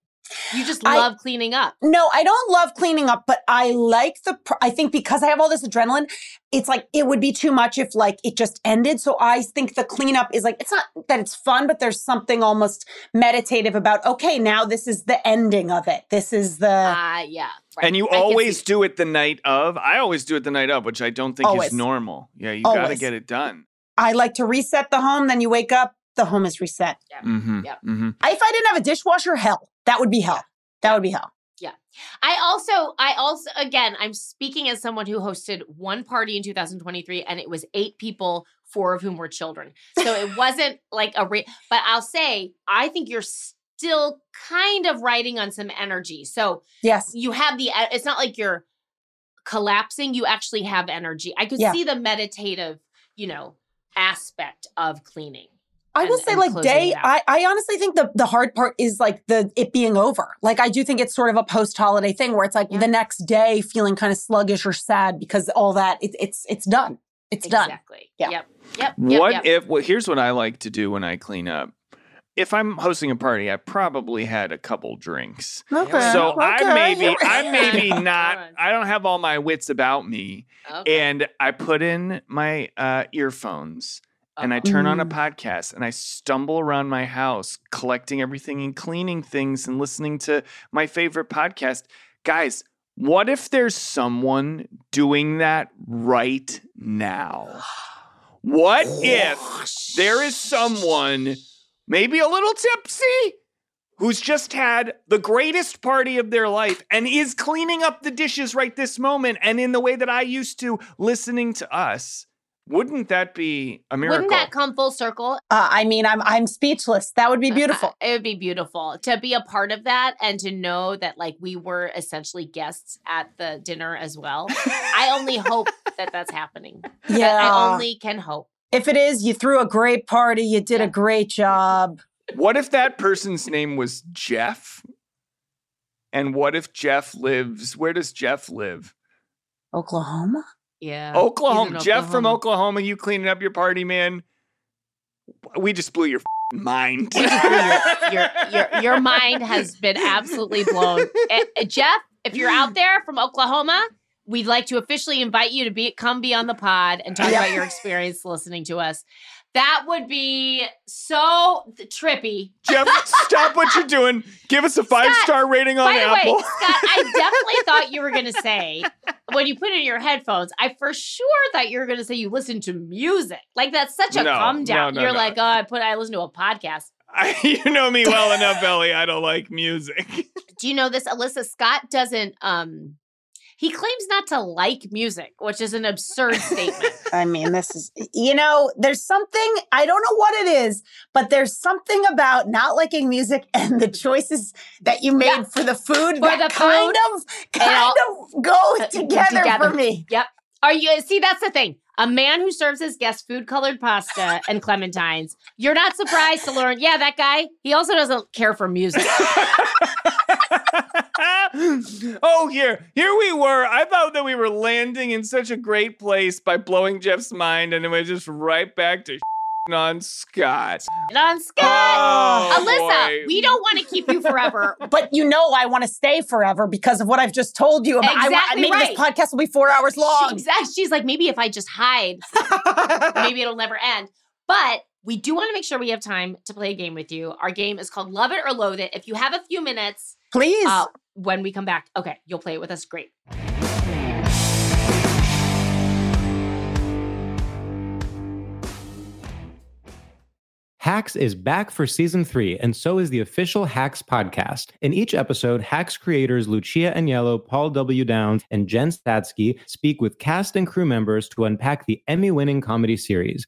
You just I- love cleaning up. No, I don't love cleaning up, but I like the. Pr- I think because I have all this adrenaline, it's like it would be too much if like it just ended. So I think the cleanup is like it's not that it's fun, but there's something almost meditative about. Okay, now this is the ending of it. This is the. Ah, yeah. right. And you I always do it the night of. I always do it the night of, which I don't think Always. is normal. Yeah, you got to get it done. I like to reset the home. Then you wake up, the home is reset. Mm-hmm. Yep. Mm-hmm. If I didn't have a dishwasher, hell, that would be hell. That would be hell. Yeah. I also, I also, again, I'm speaking as someone who hosted one party in 2023, and it was eight people, four of whom were children. So it wasn't like a, re- but I'll say, I think you're still kind of riding on some energy. So Yes. you have the, it's not like you're collapsing. You actually have energy. I could Yeah. see the meditative, you know, aspect of cleaning. I will and- say, and like day. I, I honestly think the the hard part is like the it being over. Like I do think it's sort of a post holiday thing where it's like Yeah. the next day feeling kind of sluggish or sad because all that it, it's it's done. It's done. Exactly. Yeah. Yep. Yep. yep, what yep. if? Well, here's what I like to do when I clean up. If I'm hosting a party, I probably had a couple drinks. Okay. So okay. I maybe I maybe Hold not. I don't have all my wits about me. Okay. And I put in my uh, earphones and I turn on a Mm. podcast and I stumble around my house collecting everything and cleaning things and listening to my favorite podcast. Guys, what if there's someone doing that right now? What if there is someone, maybe a little tipsy, who's just had the greatest party of their life and is cleaning up the dishes right this moment and in the way that I used to listening to us? Wouldn't that be a miracle? Wouldn't that come full circle? Uh, I mean, I'm I'm speechless. That would be beautiful. Uh, it would be beautiful to be a part of that and to know that like we were essentially guests at the dinner as well. I only hope that that's happening. Yeah. I only can hope. if it is, you threw a great party. You did Yeah. a great job. what if that person's name was Jeff? And what if Jeff lives? Where does Jeff live? Oklahoma. Yeah. Oklahoma. He's in Jeff from Oklahoma. You cleaning up your party, man. We just blew your f***ing mind. We just blew your, your, your, your mind has been absolutely blown. Eh, eh, Jeff, if you're out there from Oklahoma, we'd like to officially invite you to be come be on the pod and talk Yeah. about your experience listening to us. That would be so trippy. Jeff, stop what you're doing. Give us a five star rating on By the Apple. way, Scott, I definitely thought you were going to say when you put in your headphones. I for sure thought you were going to say you listen to music. Like that's such a No, come down. no, no, You're no. like, oh, I put I listen to a podcast. I, you know me well enough, Ellie. I don't like music. Do you know this? Alyssa Scott doesn't. um He claims not to like music, which is an absurd statement. I mean, this is, you know, there's something, I don't know what it is, but there's something about not liking music and the choices that you made Yeah. for the food For that the kind food, of, kind of go uh, together, together. for me. Yep. Are you see? That's the thing. A man who serves his guests food colored pasta and clementines. You're not surprised to learn. Yeah, that guy. He also doesn't care for music. oh, here, here we were. I thought that we were landing in such a great place by blowing Jeff's mind, and then we're just right back to on Scott. on Scott. Oh, Alyssa, boy. we don't want to keep you forever. But you know, I want to stay forever because of what I've just told you about. I want, Exactly maybe right. this podcast will be four hours long. She, exactly. She's like, maybe if I just hide, maybe it'll never end. But we do want to make sure we have time to play a game with you. Our game is called Love It or Loathe It. If you have a few minutes Please. uh, when we come back, okay, you'll play it with us. Great. Hacks is back for season three, and so is the official Hacks podcast. In each episode, Hacks creators Lucia Aniello, Paul W. Downs, and Jen Statsky speak with cast and crew members to unpack the Emmy winning comedy series.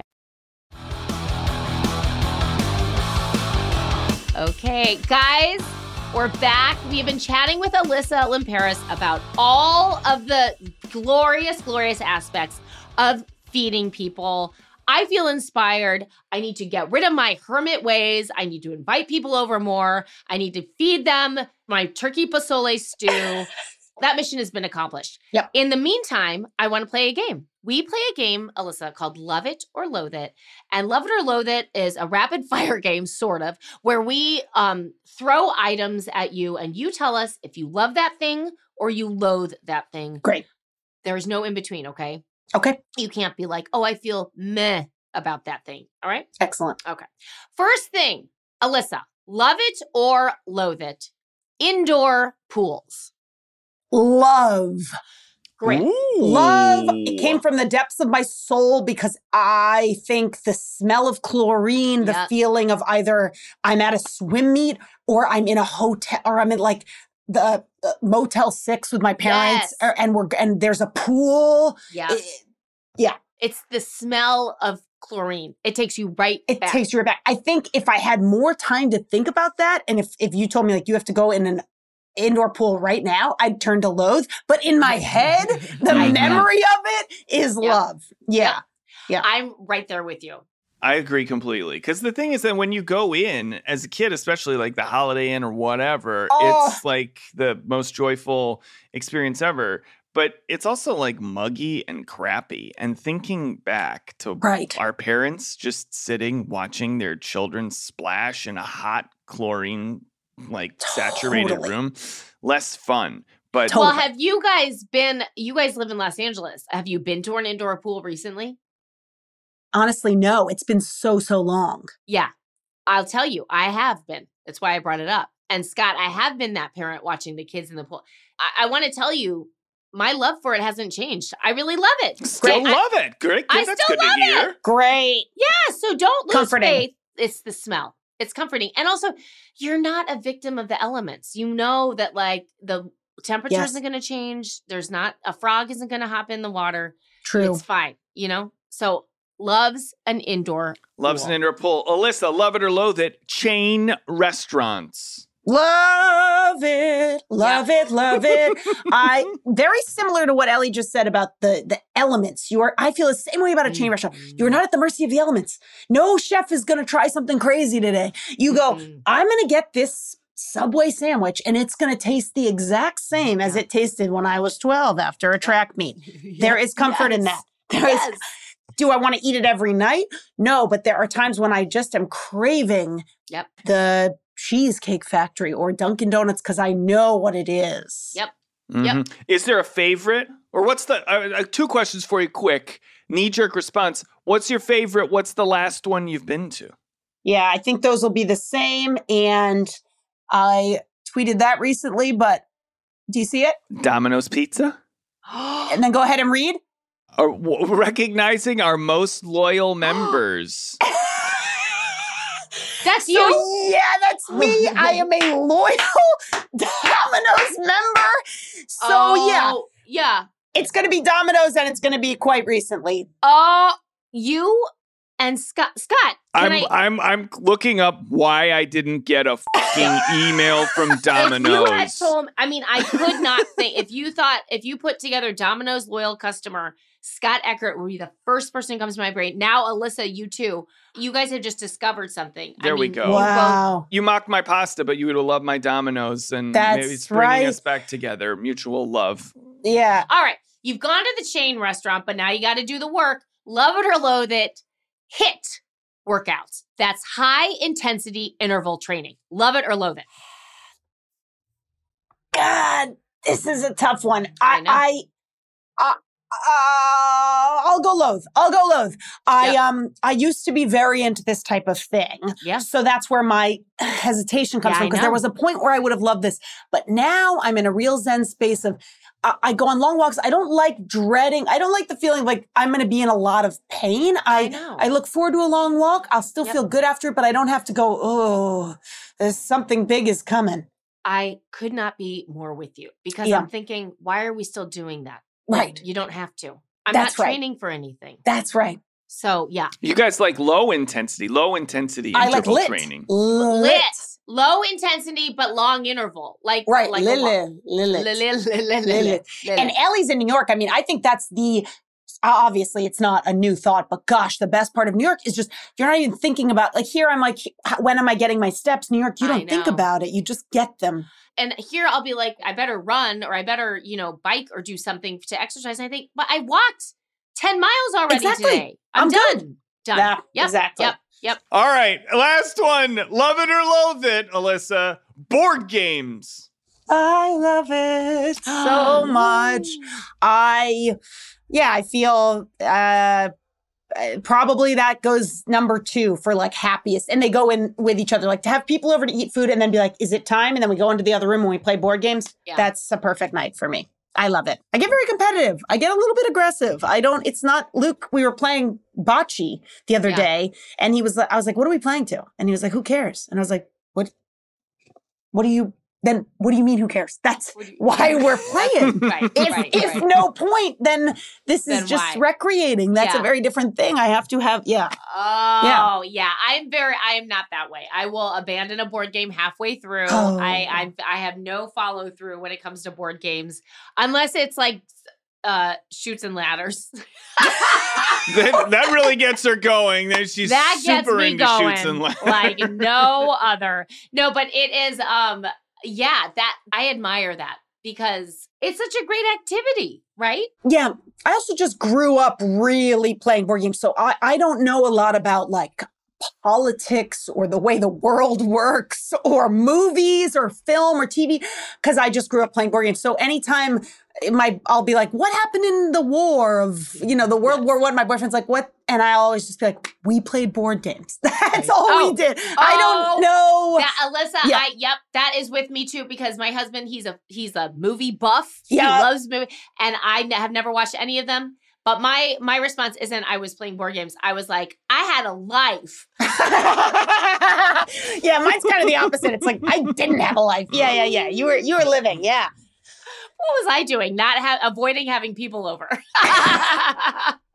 Okay, guys, we're back. We've been chatting with Alyssa Limperis about all of the glorious, glorious aspects of feeding people. I feel inspired. I need to get rid of my hermit ways. I need to invite people over more. I need to feed them my turkey pozole stew. that mission has been accomplished. Yep. In the meantime, I want to play a game. We play a game, Alyssa, called Love It or Loathe It. And Love It or Loathe It is a rapid fire game, sort of, where we um, throw items at you and you tell us if you love that thing or you loathe that thing. Great. There is no in between, okay? Okay. You can't be like, oh, I feel meh about that thing. All right. Excellent. Okay. First thing, Alyssa, love it or loathe it? Indoor pools. Love. Great. Love. It came from the depths of my soul because I think the smell of chlorine, the Yeah. feeling of either I'm at a swim meet or I'm in a hotel or I'm in like the uh, Motel Six with my parents, Yes. or- and we're and there's a pool. Yeah. It, It's the smell of chlorine. It takes you right it back. takes you right back. I think if I had more time to think about that, and if if you told me like you have to go in an indoor pool right now, I'd turn to loathe. But in my head, the I know. memory of it is Yeah. love. Yeah. Yeah. I'm right there with you. I agree completely. Because the thing is that when you go in as a kid, especially like the Holiday Inn or whatever, Oh. it's like the most joyful experience ever. But it's also like muggy and crappy. And thinking back to Right. our parents just sitting watching their children splash in a hot chlorine like saturated Totally. room, less fun. But Totally. Well, have you guys been, you guys live in Los Angeles. Have you been to an indoor pool recently? Honestly, no. It's been so so long. Yeah. I'll tell you, I have been. That's why I brought it up. And Scott, I have been that parent watching the kids in the pool. I, I want to tell you, my love for it hasn't changed. I really love it. still I- love it. Great. I That's still good love to hear. Great. Yeah, so don't lose Comforting. faith. It's the smell. It's comforting. And also, you're not a victim of the elements. You know that like the temperature Yes. isn't going to change. There's not a frog isn't going to hop in the water. True. It's fine, you know? So, loves an indoor Loves an indoor pool. Alyssa, love it or loathe it. Chain restaurants. Love it, love it, love it. I very similar to what Ellie just said about the the elements. You are, I feel the same way about a chain restaurant. You're not at the mercy of the elements. No chef is going to try something crazy today. You go, Mhm. I'm going to get this Subway sandwich, and it's going to taste the exact same as it tasted when I was 12 after a track meet. There is comfort in that. There is. Yes. Do I want to eat it every night? No, but there are times when I just am craving Yep. the Cheesecake Factory or Dunkin' Donuts because I know what it is. Yep. Mhm. Is there a favorite? Or what's the uh, uh, two questions for you quick? Knee jerk response. What's your favorite? What's the last one you've been to? Yeah, I think those will be the same. And I tweeted that recently, but do you see it? Domino's Pizza? And then go ahead and read. Or w- recognizing our most loyal members. That's So, you. Yeah, that's oh, me. I am a loyal Domino's member. So, yeah, Oh, Yeah. it's going to be Domino's and it's going to be quite recently. Oh, you and Scott. Scott, I'm I? I'm I'm looking up why I didn't get a fucking email from If you had Domino's. told, I mean, I could not think. If you thought, if you put together Domino's loyal customer, Scott Eckert would be the first person who comes to my brain. Now, Alyssa, you too. You guys have just discovered something. I There we go. you Wow. you mocked my pasta, but you would have loved my Domino's, and That's maybe it's bringing right. us back together. Mutual love. Yeah. All right, you've gone to the chain restaurant, but now you got to do the work. Love it or loathe it. HIIT workouts. That's high intensity interval training. Love it or loathe it. God, this is a tough one. I I, know. I, I, Uh, I'll go loath. I'll go loath. I um I used to be very into this type of thing. Yeah. So that's where my hesitation comes Yeah, from because there was a point where I would have loved this, but now I'm in a real zen space of I, I go on long walks. I don't like dreading. I don't like the feeling like I'm going to be in a lot of pain. I know. I look forward to a long walk. I'll still Yep. feel good after it, but I don't have to go. Oh, there's something big is coming. I could not be more with you because Yeah. I'm thinking, why are we still doing that? Right. You don't have to. I'm That's not right. training for anything. That's right. So yeah, You guys like low intensity, low intensity I like interval lit. training. lit, low intensity but long interval, like Right. like a wa- Lilith. Lilith. Lilith, Lilith, Lilith. Lilith. And Ellie's in New York. I mean, I think that's the obviously it's not a new thought, but gosh, the best part of New York is just you're not even thinking about like here I'm like when am I getting my steps? New York, you don't think about it. You just get them. And here I'll be like, I better run or I better, you know, bike or do something to exercise. And I think, but I walked 10 miles already Exactly. today. I'm, I'm done. good. Done. Yeah, yep. exactly. Yep. Yep. All right, last one. Love it or loathe it, Alyssa. Board games. I love it so much. I yeah, I feel uh uh, Uh, probably that goes number two for like happiest. And they go in with each other like to have people over to eat food and then be like is it time? And then we go into the other room and we play board games. Yeah. that's a perfect night for me. I love it. I get very competitive. I get a little bit aggressive. I don't it's not luke we were playing bocce the other Yeah. day and he was i was like what are we playing to? And he was like who cares? And i was like what what are you then what do you mean who cares that's you- why we're playing right. if right, if right. no point, then this Then is just why? recreating. That's Yeah. a very different thing. I have to have, yeah. Oh yeah. I'm very I am not that way. I will abandon a board game halfway through. Oh. I, I I have no follow through when it comes to board games unless it's like uh Chutes and Ladders. that, that really gets her going. Then she's that gets super me into going Chutes and Ladders. like no other. No, but it is um yeah, that I admire that because it's such a great activity, right? Yeah. I also just grew up really playing board games. So I, I don't know a lot about like politics or the way the world works or movies or film or TV because I just grew up playing board games. So anytime my I'll be like, what happened in the war of, you know, the World War One? My boyfriend's like, what? And I always just be like, we played board games. That's all Oh. we did. I Oh. don't know. That Alyssa, Yeah. I yep, that is with me too because my husband he's a he's a movie buff. Yeah. He loves movie and I have never watched any of them. But my my response isn't I was playing board games. I was like, I had a life. yeah, mine's kind of the opposite. It's like I didn't have a life. Yeah, yeah, yeah. You were you were living. Yeah. What was I doing? Not ha- avoiding having people over.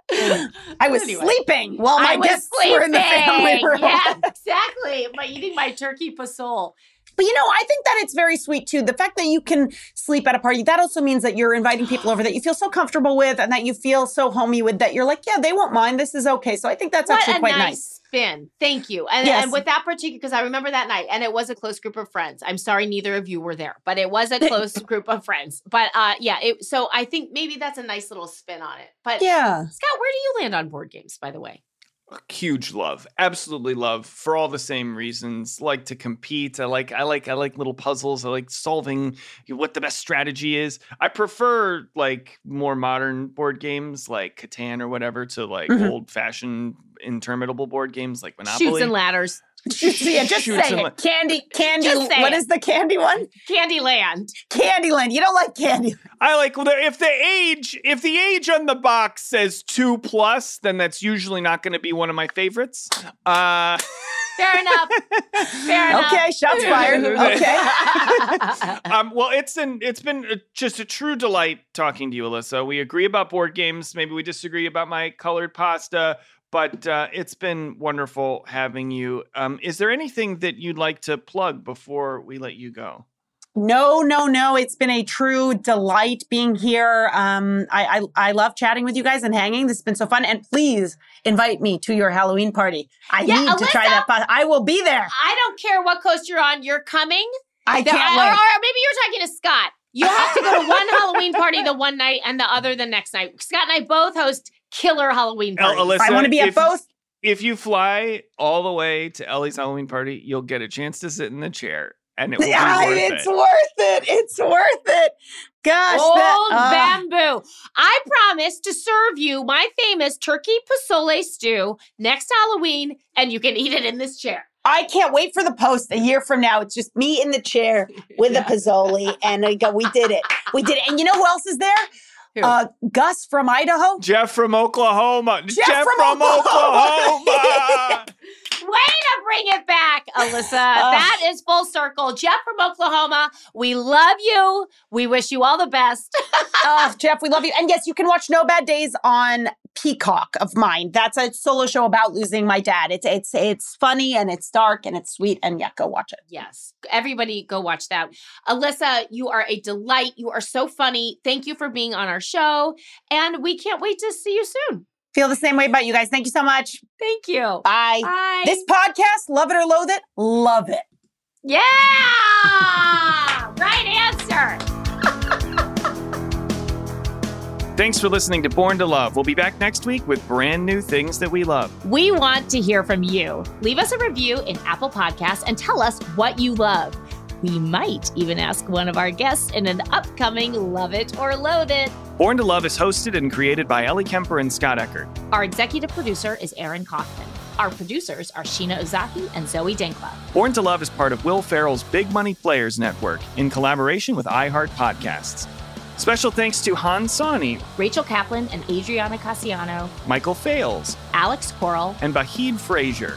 I was Anyway. sleeping while my guests were in the family room. Yeah, exactly. By eating my turkey pozole. But you know, I think that it's very sweet too. The fact that you can sleep at a party, that also means that you're inviting people over that you feel so comfortable with and that you feel so homey with that you're like, yeah, they won't mind. This is okay. So I think that's what actually quite nice, nice. spin. Thank you. And, Yes. and with that particular, because I remember that night, and it was a close group of friends. I'm sorry neither of you were there, but it was a close group of friends. But uh, yeah, it, so I think maybe that's a nice little spin on it. But Yeah. Scott, where do you land on board games, by the way? Huge love absolutely love for all the same reasons like to compete i like i like i like little puzzles i like solving what the best strategy is i prefer like more modern board games like catan or whatever to like Mhm. old fashioned interminable board games like monopoly Chutes and Ladders. Just, yeah, just Shoots say and it. Candy, candy. Just say What it. is the candy one? Candyland. Candyland. You don't like candy. I like if the age if the age on the box says two plus, then that's usually not going to be one of my favorites. Uh, Fair enough. Fair enough. Okay, shots fired. Okay. um, well, it's an it's been uh, just a true delight talking to you, Alyssa. We agree about board games. Maybe we disagree about my colored pasta, but uh, it's been wonderful having you. Um, is there anything that you'd like to plug before we let you go? No, no, no. It's been a true delight being here. Um, I, I I love chatting with you guys and hanging. This has been so fun. And please invite me to your Halloween party. I Yeah, need to try that. Pot. I will be there. I don't care what coast you're on, you're coming. I There- can't or, wait. or maybe you're talking to Scott. You have to go to one Halloween party the one night and the other the next night. Scott and I both host killer Halloween El- parties. Alyssa, I want to be at if- both. If you fly all the way to Ellie's Halloween party, you'll get a chance to sit in the chair and it will be Yeah, worth it's it. worth it. It's worth it. Gosh, Old that, uh, bamboo. I promise to serve you my famous turkey pozole stew next Halloween, and you can eat it in this chair. I can't wait for the post a year from now. It's just me in the chair with the pozole, and I go, "We did it. We did it." And you know who else is there? Who? Uh, Gus from Idaho. Jeff from Oklahoma. Jeff Jeff, from from, Oklahoma. Oklahoma. Way to bring it back, Alyssa. that is full circle. Jeff from Oklahoma, we love you. We wish you all the best. oh, Jeff, we love you. And yes, you can watch No Bad Days on Peacock of mine. That's a solo show about losing my dad. It's it's it's funny and it's dark and it's sweet. And yeah, go watch it. yes, everybody go watch that. Alyssa, you are a delight. You are so funny. Thank you for being on our show. And we can't wait to see you soon. Feel the same way about you guys. Thank you so much. Thank you. Bye. Bye. This podcast, love it or loathe it, love it. yeah. right answer. Thanks for listening to Born to Love. We'll be back next week with brand new things that we love. We want to hear from you. Leave us a review in Apple Podcasts and tell us what you love. We might even ask one of our guests in an upcoming Love It or Loathe It. Born to Love is hosted and created by Ellie Kemper and Scott Eckert. Our executive producer is Aaron Kaufman. Our producers are Sheena Ozaki and Zoe Denkla. Born to Love is part of Will Farrell's Big Money Players Network in collaboration with iHeart Podcasts. Special thanks to Han Sani, Rachel Kaplan and Adriana Cassiano, Michael Fales, Alex Coral, and Bahid Frazier.